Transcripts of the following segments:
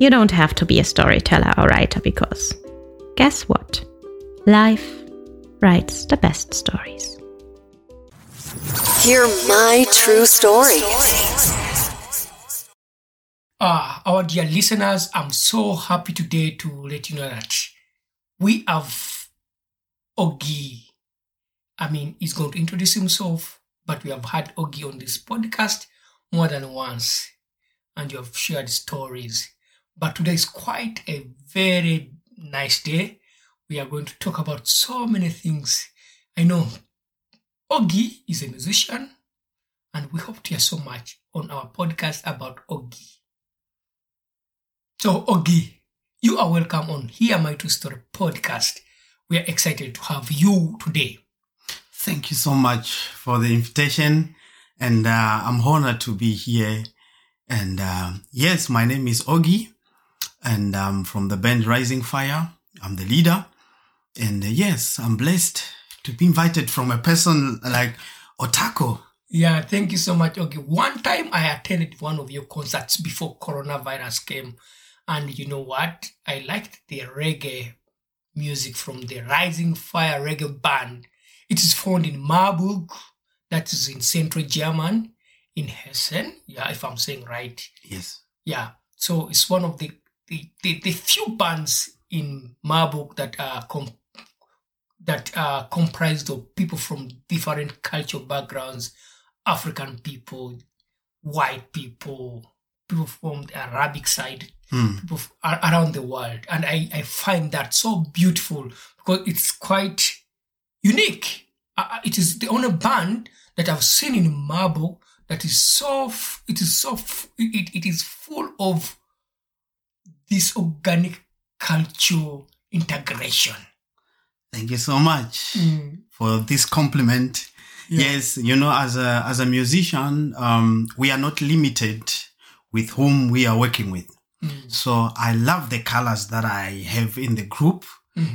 You don't have to be a storyteller or writer because guess what? Life writes the best stories. Hear my true story. Ah, our dear listeners, I'm so happy today to let you know that we have Ogi. I mean, he's going to introduce himself, but we have had Ogi on this podcast more than once, and you have shared stories. But today is quite a very nice day. We are going to talk about so many things. I know Ogi is a musician, and we hope to hear so much on our podcast about Ogi. So, Ogi, you are welcome on Hear My True Story podcast. We are excited to have you today. Thank you so much for the invitation, and uh, I'm honored to be here. And uh, yes, my name is Ogi, and I'm from the band Rising Fire. I'm the leader, and uh, yes, I'm blessed to be invited from a person like Otako. Yeah, thank you so much, Ogi. One time I attended one of your concerts before coronavirus came, and you know what? I liked the reggae music from the Rising Fire Reggae Band. It is found in Marburg, that is in central German, in Hessen. Yeah, if I'm saying right. Yes. Yeah. So it's one of the the, the, the few bands in Marburg that are com- that are comprised of people from different cultural backgrounds, African people, white people, people from the Arabic side, people f- around the world. And I, I find that so beautiful because it's quite unique. Uh, it is the only band that I've seen in Marburg that is so, f- it is so, f- it, it is full of this organic culture integration. Thank you so much for this compliment. Yes, you know, as a as a musician, um, we are not limited with whom we are working with. So I love the colors that I have in the group.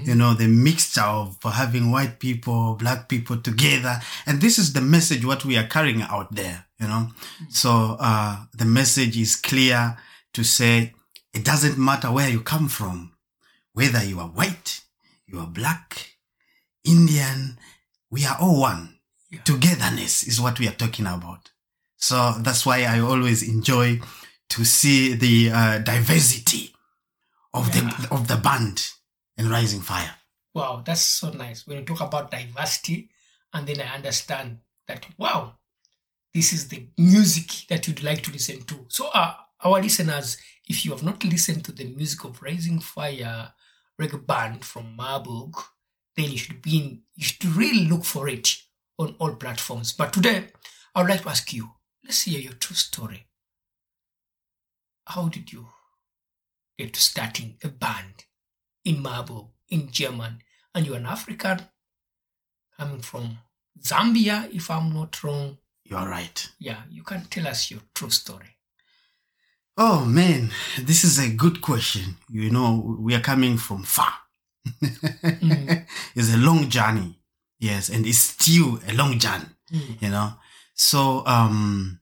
You know, the mixture of having white people, black people together. And this is the message what we are carrying out there, you know. So uh the message is clear to say it doesn't matter where you come from, whether you are white, you are black, Indian, we are all one. Togetherness is what we are talking about. So that's why I always enjoy to see the uh, diversity of the of the band in Rising Fire. Wow, that's so nice. When you talk about diversity, and then I understand that, wow, this is the music that you'd like to listen to. So, uh, our listeners, if you have not listened to the music of Rising Fire reggae band from Marburg, then you should be in, you should really look for it on all platforms. But today, I would like to ask you, let's hear your true story. How did you get to starting a band in Marburg, in German, and you're an African coming from Zambia, if I'm not wrong. You are right. Yeah, you can tell us your true story. Oh man, this is a good question. You know, we are coming from far. it's a long journey. Yes, and it's still a long journey. You know, so um,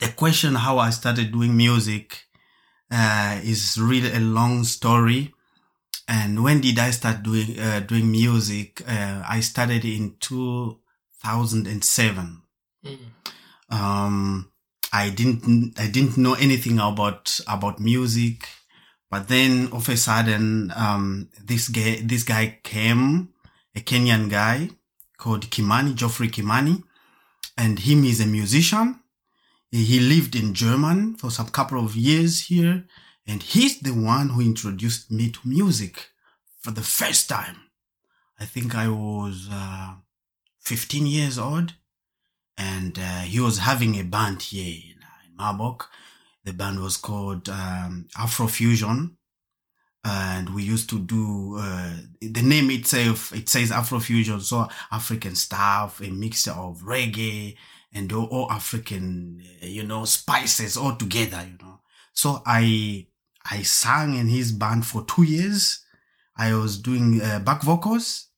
the question how I started doing music uh, is really a long story. And when did I start doing uh, doing music? Uh, I started in 2007. Um, I didn't I didn't know anything about about music, But then of a sudden, um, this guy, this guy came, a Kenyan guy called Kimani, Geoffrey Kimani, and him is a musician. He lived in German for some couple of years here, and he's the one who introduced me to music for the first time. I think I was uh, 15 years old, and uh, he was having a band here in, in Marburg. The band was called um, Afrofusion, and we used to do uh, the name itself. It says Afrofusion, so African stuff, a mixture of reggae and all, all African, uh, you know, spices all together. You know, so I I sang in his band for two years. I was doing uh, back vocals,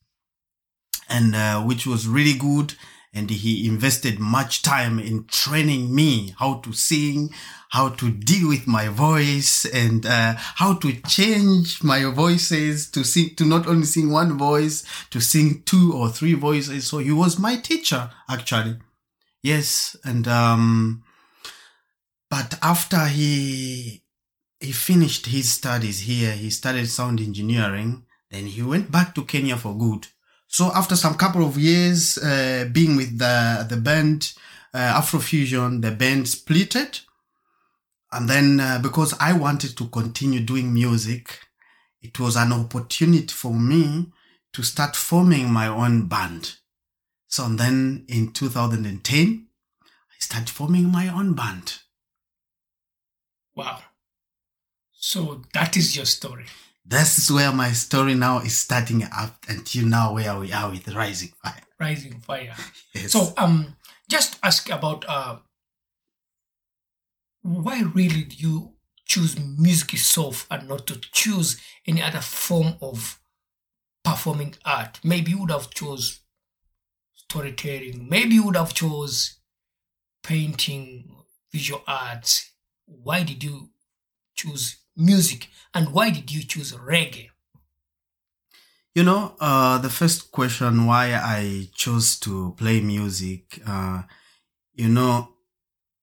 and uh, which was really good. And he invested much time in training me how to sing, how to deal with my voice, and uh, how to change my voices to sing to not only sing one voice, to sing two or three voices. So he was my teacher actually. Yes, and um, but after he he finished his studies here, he studied sound engineering. Then he went back to Kenya for good. So after some couple of years uh, being with the the band uh, Afrofusion, the band splitted, and then uh, because I wanted to continue doing music, it was an opportunity for me to start forming my own band. So then in 2010, I started forming my own band. Wow. So that is your story. This is where my story now is starting up until now where we are with Rising Fire. Rising Fire. Yes. So um just ask about uh why really do you choose music itself and not to choose any other form of performing art? Maybe you would have chose storytelling. Maybe you would have chose painting, visual arts. Why did you choose music and why did you choose reggae? You know, uh, the first question why I chose to play music, uh, you know,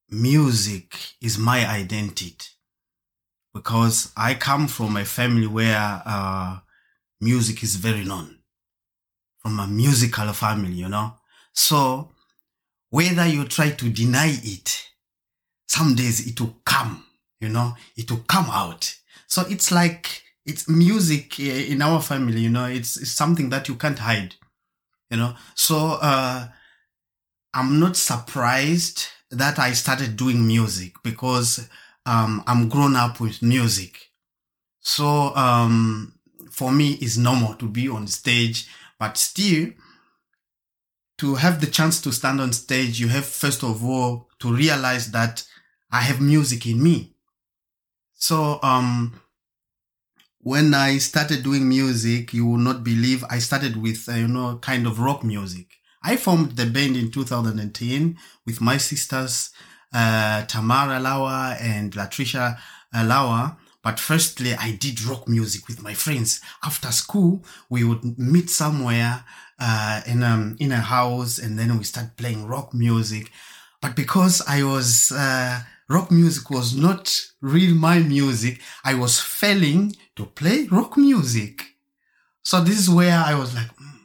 music is my identity because I come from a family where uh, music is very known, from a musical family, you know. So whether you try to deny it, some days it will come, you know, it will come out. So it's like it's music eh, in our family, you know, it's, it's something that you can't hide, you know. So uh, I'm not surprised that I started doing music because um, I'm grown up with music. So um, for me, it's normal to be on stage, but still, to have the chance to stand on stage, you have first of all to realize that I have music in me. So um, when I started doing music, you will not believe I started with uh, you know kind of rock music. I formed the band in 2010 with my sisters, uh, Tamara Lawa and Latricia uh, Lawa. But firstly, I did rock music with my friends. After school, we would meet somewhere, uh, in, um, in a house and then we start playing rock music. But because I was, uh, rock music was not real my music, I was failing to play rock music. So this is where I was like, "Mm,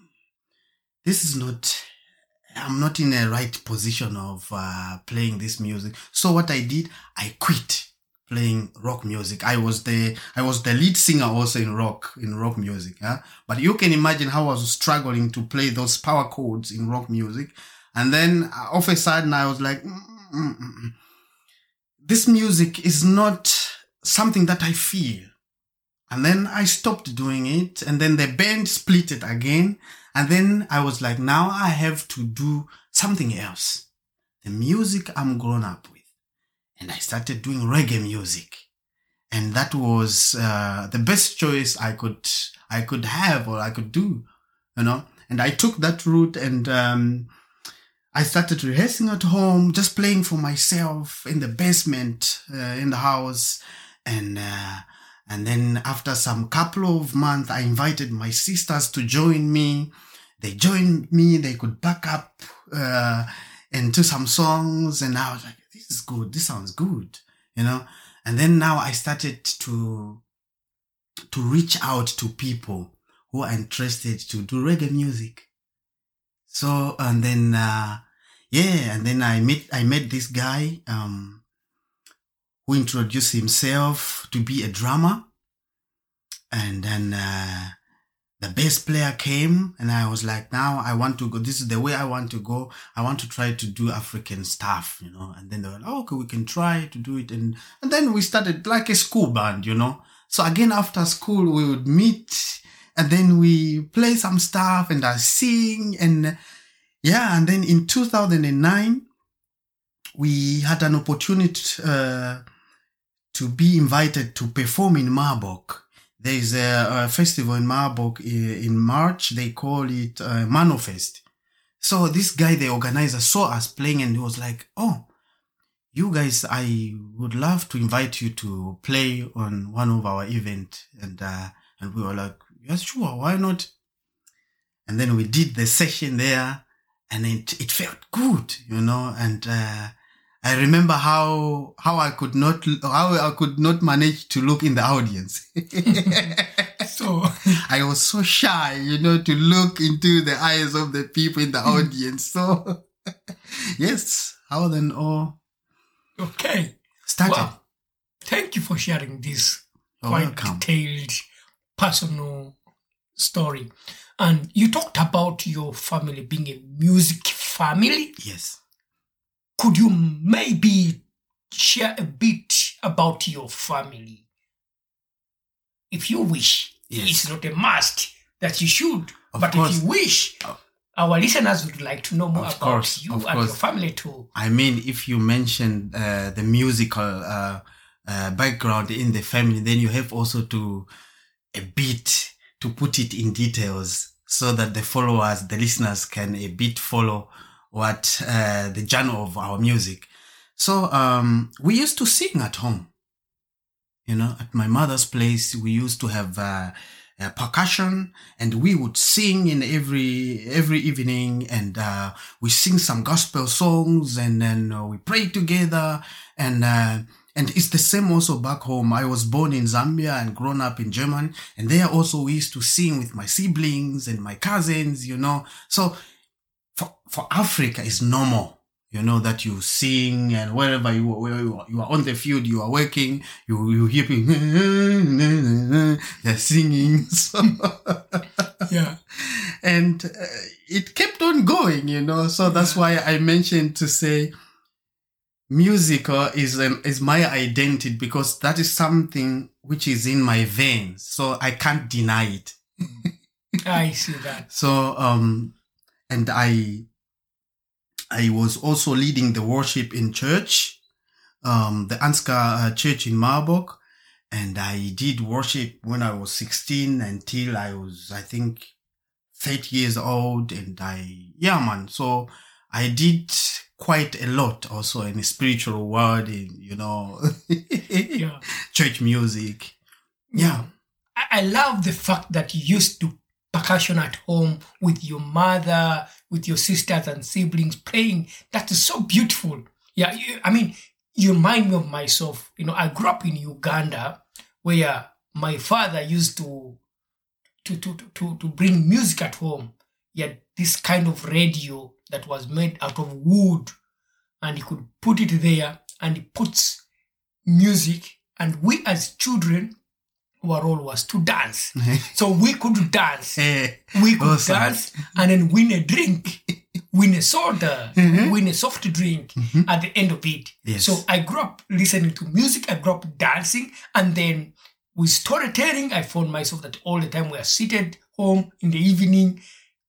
this is not i'm not in a right position of uh, playing this music so what i did i quit playing rock music i was the i was the lead singer also in rock in rock music huh? but you can imagine how i was struggling to play those power chords in rock music and then uh, of a sudden i was like "Mm, mm, mm, mm. This music is not something that i feel and then I stopped doing it. And then the band split it again. And then I was like, now I have to do something else. The music I'm grown up with. And I started doing reggae music. And that was, uh, the best choice I could, I could have or I could do, you know, and I took that route and, um, I started rehearsing at home, just playing for myself in the basement, uh, in the house. And, uh, and then after some couple of months, I invited my sisters to join me. They joined me. They could back up, uh, some songs. And I was like, this is good. This sounds good, you know? And then now I started to to reach out to people who are interested to do reggae music. So, and then, uh, yeah, and then I met, I met this guy, um, who introduced himself to be a drummer. And then, uh, the bass player came and I was like, now I want to go. This is the way I want to go. I want to try to do African stuff, you know. And then they were like, oh, okay, we can try to do it. And, and then we started like a school band, you know. So again, after school, we would meet and then we play some stuff and I sing and yeah. And then in 2009, we had an opportunity, uh, to be invited to perform in Marburg there is a, a, festival in Marburg in March. They call it uh, Manofest. So this guy, the organizer, saw us playing and he was like, "Oh, you guys, I would love to invite you to play on one of our event." And uh, and we were like, "Yes, sure, why not?" And then we did the session there, and it it felt good, you know, and. Uh, I remember how how I could not how I could not manage to look in the audience. so I was so shy, you know, to look into the eyes of the people in the audience. So yes, how then all okay started. Wow. Thank you for sharing this You're quite welcome. detailed personal story. And you talked about your family being a music family. Yes. Could you maybe share a bit about your family? If you wish. Yes. It's not a must that you should. Of but course. if you wish, Oh. our listeners would like to know more Of about course, you and course. your family too. I mean, if you mention uh, the musical uh, uh, background in the family, then you have also to a bit to put it in details so that the followers, the listeners, can a bit follow what uh, the genre of our music. So um, we used to sing at home. You know, at my mother's place, we used to have uh, percussion, and we would sing in every every evening, and uh, we sing some gospel songs, and then uh, we pray together, and uh, and it's the same also back home. I was born in Zambia and grown up in Germany, and there also we used to sing with my siblings and my cousins. You know, so for for Africa, it's normal. You know that you sing and wherever you where you are, you are on the field, you are working, you you hear people they're singing. So Yeah. and uh, it kept on going, you know. So that's why I mentioned to say music is an, is my identity because that is something which is in my veins. So I can't deny it. I see that. So um, and I I was also leading the worship in church, um, the Ansgar uh, Church in Marburg. And I did worship when I was 16 until I was, I think, 30 years old. And I, yeah, man. So I did quite a lot also in the spiritual world, in, you know, Yeah. church music. Yeah. Mm. I, I love the fact that you used to percussion at home with your mother, with your sisters and siblings playing. That is so beautiful. Yeah, you, I mean, you remind me of myself. You know, I grew up in Uganda where my father used to to to to, to bring music at home. He had this kind of radio that was made out of wood, and he could put it there, and he puts music, and we as children, our role was to dance. so we could dance. Eh, We could Awesome. dance and then win a drink, win a soda, win a soft drink at the end of it. Yes. So I grew up listening to music, I grew up dancing, and then with storytelling, I found myself that all the time we are seated home in the evening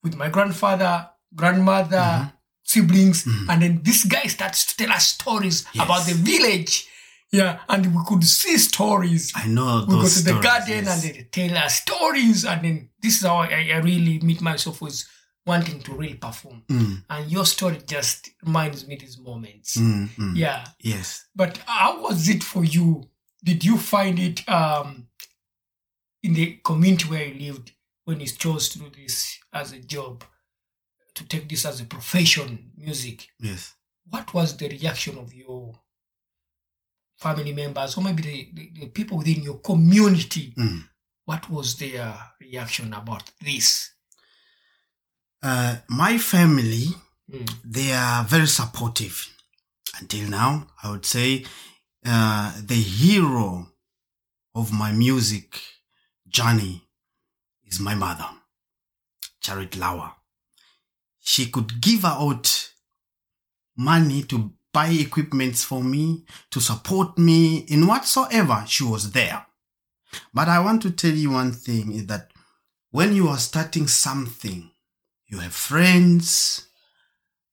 with my grandfather, grandmother, siblings, and then this guy starts to tell us stories about the village. Yeah, and we could see stories. I know we go to the stories, garden yes. and they tell us stories and then this is how I, I really meet myself with wanting to really perform. Mm, and your story just reminds me these moments. Mm, mm. yeah. Yes. but how was it for you? Did you find it um in the community where you lived when you chose to do this as a job to take this as a profession music Yes. what was the reaction of your family members or maybe the, the, the people within your community Mm. what was their reaction about this? Uh, my family, Mm. they are very supportive. Until now, I would say uh, the hero of my music journey is my mother, Charit Lawa. She could give out money to buy equipments for me, to support me in whatsoever she was there. But I want to tell you one thing is that when you are starting something, you have friends,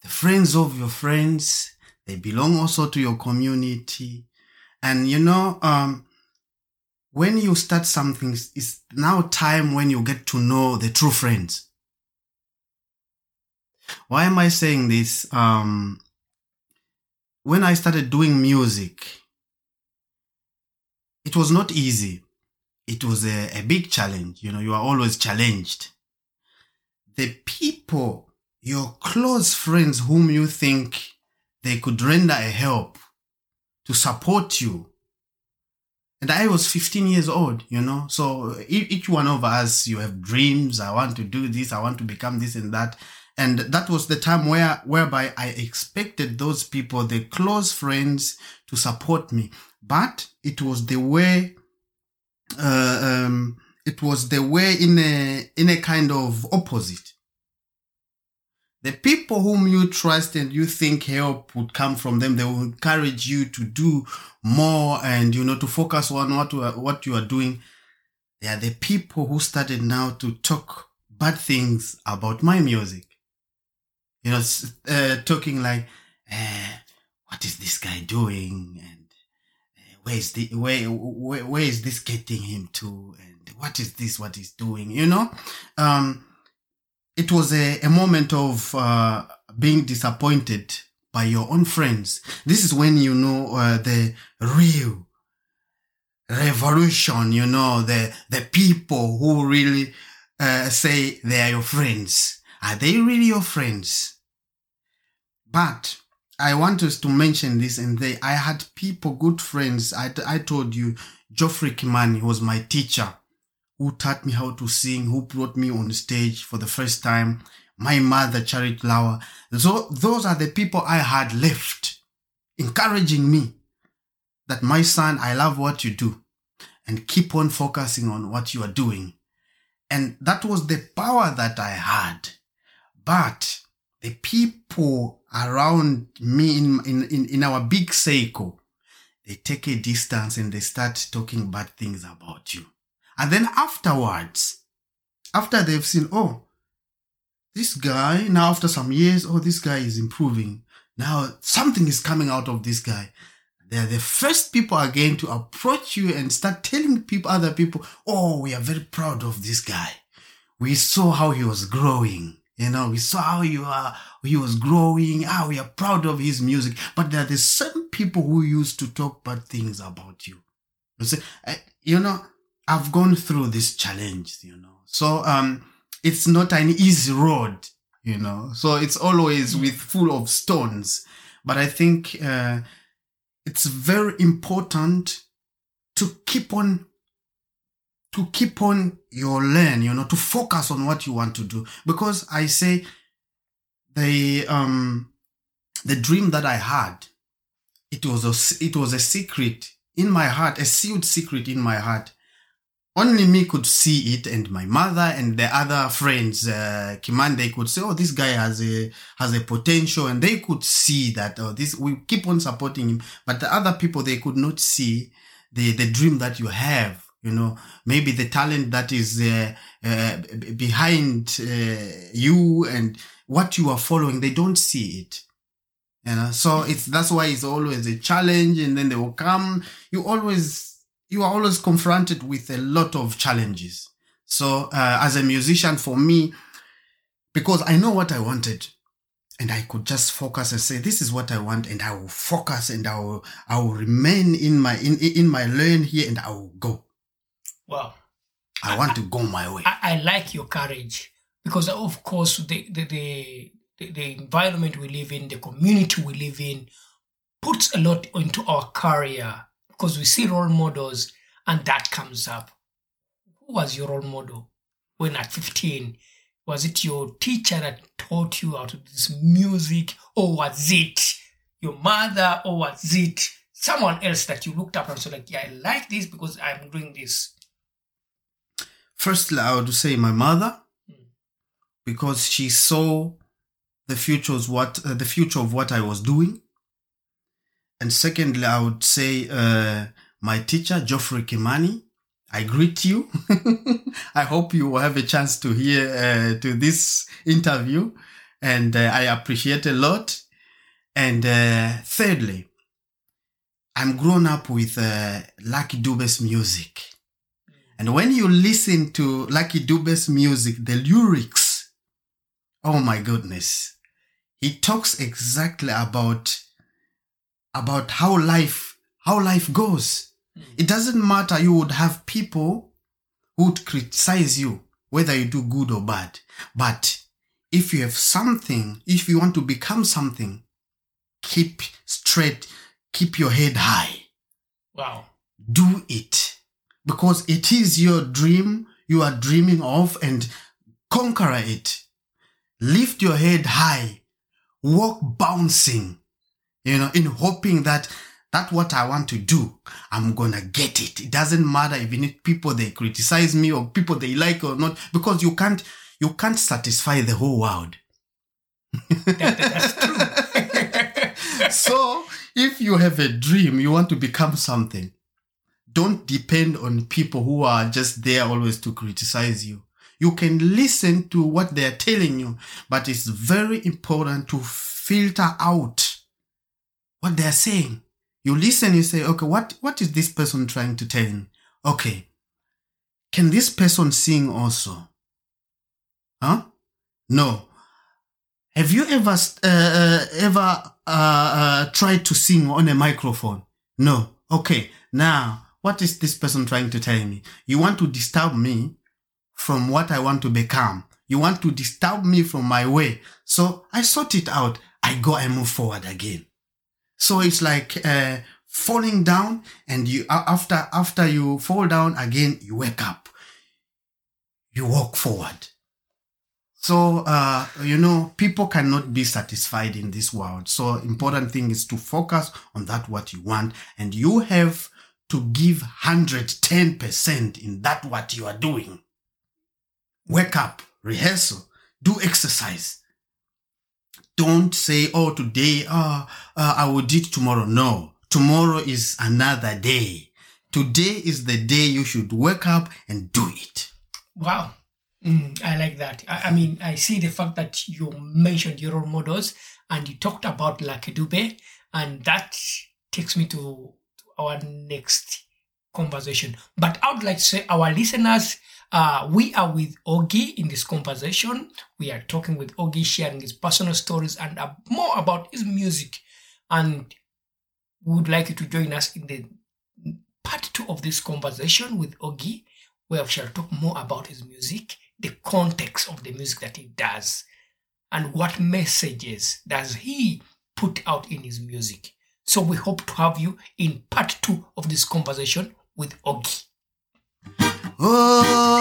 the friends of your friends, they belong also to your community. And you know, um, when you start something, it's now time when you get to know the true friends. Why am I saying this? Um, when I started doing music, it was not easy. It was a, a big challenge. You know, you are always challenged. The people, your close friends whom you think they could render a help to support you. And I was 15 years old, you know, so each one of us, you have dreams. I want to do this. I want to become this and that. And that was the time where, whereby I expected those people, the close friends to support me. But it was the way, uh, um, it was the way in a, in a kind of opposite. The people whom you trust and you think help would come from them, they will encourage you to do more and, you know, to focus on what, what you are doing. They are the people who started now to talk bad things about my music. You know, uh, talking like, uh, what is this guy doing? And uh, where is the, where, where, where is this getting him to? And what is this, what he's doing? You know, um, it was a, a moment of uh, being disappointed by your own friends. This is when you know uh, the real revolution, you know, the, the people who really uh, say they are your friends. Are they really your friends? But I want us to mention this and they, I had people, good friends. I, I told you, Geoffrey Kimani was my teacher who taught me how to sing, who brought me on stage for the first time. My mother, Charity Lawa. So those are the people I had left encouraging me that my son, I love what you do and keep on focusing on what you are doing. And that was the power that I had. But the people around me in, in, in our big circle, they take a distance and they start talking bad things about you. And then afterwards, after they've seen, oh, this guy, now after some years, oh, this guy is improving. Now something is coming out of this guy. They're the first people again to approach you and start telling people, other people, oh, we are very proud of this guy. We saw how he was growing. You know, we saw how you are, he was growing. Ah, we are proud of his music. But there are the same people who used to talk bad things about you. You see, I- you know, I've gone through this challenge, you know. So, um, it's not an easy road, you know. So it's always with full of stones. But I think, uh, it's very important to keep on to keep on your learn, you know to focus on what you want to do because i say the um the dream that i had it was a it was a secret in my heart a sealed secret in my heart only me could see it and my mother and the other friends uh Kiman, they could say oh this guy has a has a potential and they could see that oh this we keep on supporting him. But the other people they could not see the the dream that you have you know. Maybe the talent that is uh, uh, behind uh, you and what you are following they don't see it. You know so it's that's why it's always a challenge and then they will come. You always you are always confronted with a lot of challenges. So uh, as a musician for me because i know what i wanted and i could just focus and say this is what i want and i will focus and i will i will remain in my in in my lane here and i will go. Wow. i want to go my way. I, I like your courage because, of course, the, the, the, the environment we live in, the community we live in, puts a lot into our career because we see role models and that comes up. who was your role model when at 15? Was it your teacher that taught you how to do this music, or was it your mother, or was it someone else that you looked up and said, like, yeah, I like this because I'm doing this? Firstly, I would say my mother, because she saw the future was what uh, the future of what I was doing. And secondly, I would say uh, my teacher, Geoffrey Kimani. I greet you. I hope you will have a chance to hear uh, to this interview, and uh, I appreciate a lot. And uh, thirdly, I'm grown up with uh, Lucky Dube's music. And when you listen to Lucky Dube's music, the lyrics, oh my goodness, he talks exactly about about how life how life goes. Hmm. It doesn't matter. You would have people who would criticize you whether you do good or bad. But if you have something, if you want to become something, keep straight, keep your head high Wow. do it because it is your dream you are dreaming of and conquer it. Lift your head high, walk bouncing, you know, in hoping that that's what I want to do. I'm gonna get it. It doesn't matter if people they criticize me or people they like or not, because you can't you can't satisfy the whole world. That is true. so if you have a dream, you want to become something, don't depend on people who are just there always to criticize you. You can listen to what they are telling you, but it's very important to filter out what they are saying. You listen, you say, okay, what, what is this person trying to tell me? Okay. Can this person sing also? Huh? No. Have you ever uh, uh, ever uh, uh, tried to sing on a microphone? No. Okay. Now, what is this person trying to tell me? You want to disturb me from what I want to become. You want to disturb me from my way. So I sort it out. I go and move forward again. So it's like uh, falling down, and you after after you fall down again, you wake up. You walk forward. So, uh, you know, people cannot be satisfied in this world. So important thing is to focus on that what you want and you have to give 110% in that what you are doing. Wake up, rehearsal, do exercise. Don't say, oh, today, uh, uh, I will do it tomorrow. No, tomorrow is another day. Today is the day you should wake up and do it. Wow. Mm, I like that. I, I mean, I see the fact that you mentioned your role models and you talked about Lucky Dube, and that takes me to our next conversation. But I would like to say, our listeners, uh, we are with Ogie in this conversation. We are talking with Ogie, sharing his personal stories and uh, more about his music. And we would like you to join us in the part two of this conversation with Ogie, where we shall talk more about his music, the context of the music that he does, and what messages does he put out in his music. So we hope to have you in part two of this conversation with Ogie. Oh,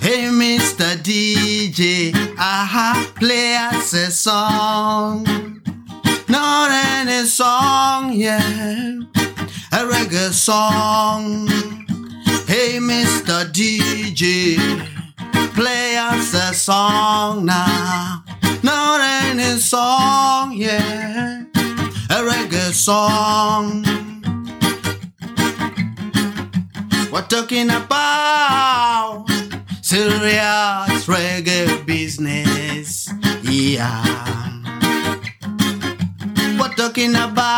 hey, Mr. DJ, aha, play us a song. Not any song, yeah, a reggae song. Hey, Mr. DJ, play us a song now. Not any song, yeah, a reggae song. We're talking about serious reggae business, yeah. We're talking about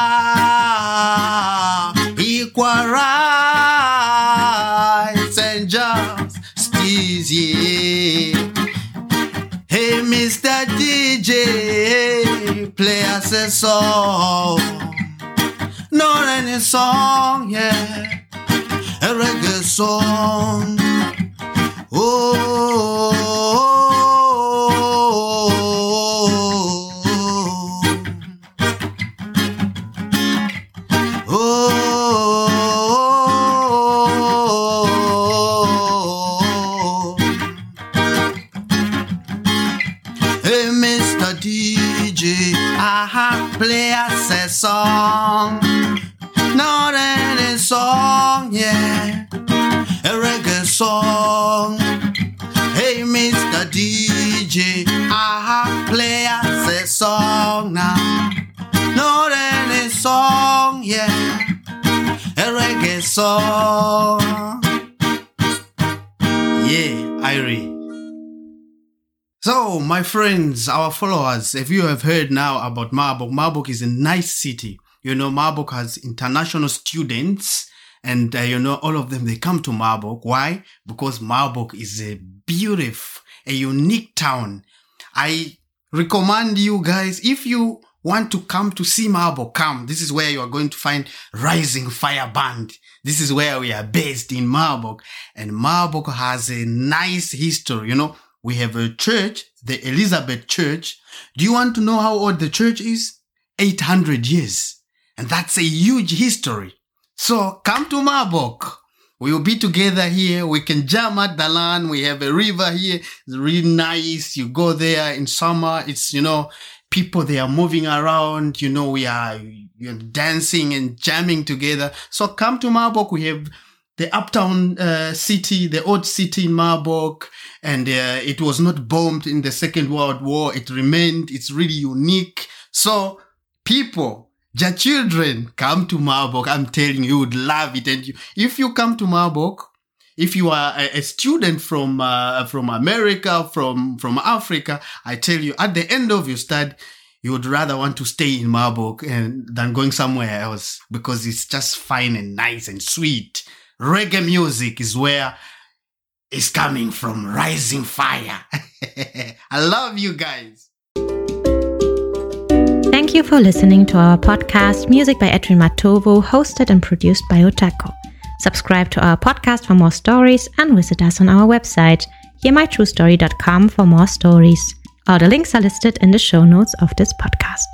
equal rights DJ, play us a song. Not any song, yeah. A reggae song. Oh. oh, oh, oh. My friends, our followers, if you have heard now about Marburg, Marburg is a nice city. You know, Marburg has international students and, uh, you know, all of them, they come to Marburg. Why? Because Marburg is a beautiful, a unique town. I recommend you guys, if you want to come to see Marburg, come. This is where you are going to find Rising Fire Band. This is where we are based in Marburg. And Marburg has a nice history. You know, we have a church, the Elizabeth Church. Do you want to know how old the church is? 800 years. And that's a huge history. So come to Marburg. We will be together here. We can jam at the land. We have a river here. It's really nice. You go there in summer. It's, you know, people, they are moving around. You know, we are you're dancing and jamming together. So come to Marburg. We have the uptown uh, city, the old city in Marburg, and uh, it was not bombed in the Second World War. It remained. It's really unique. So people, your children, come to Marburg. I'm telling you, would love it. And you, if you come to Marburg, if you are a, a student from uh, from America, from from Africa, I tell you, at the end of your study, you would rather want to stay in Marburg and than going somewhere else because it's just fine and nice and sweet. Reggae music is where it's coming from. Rising fire. I love you guys. Thank you for listening to our podcast, Music by Edwin Matovu, hosted and produced by Otako. Subscribe to our podcast for more stories and visit us on our website, hearmytruestory.com for more stories. All the links are listed in the show notes of this podcast.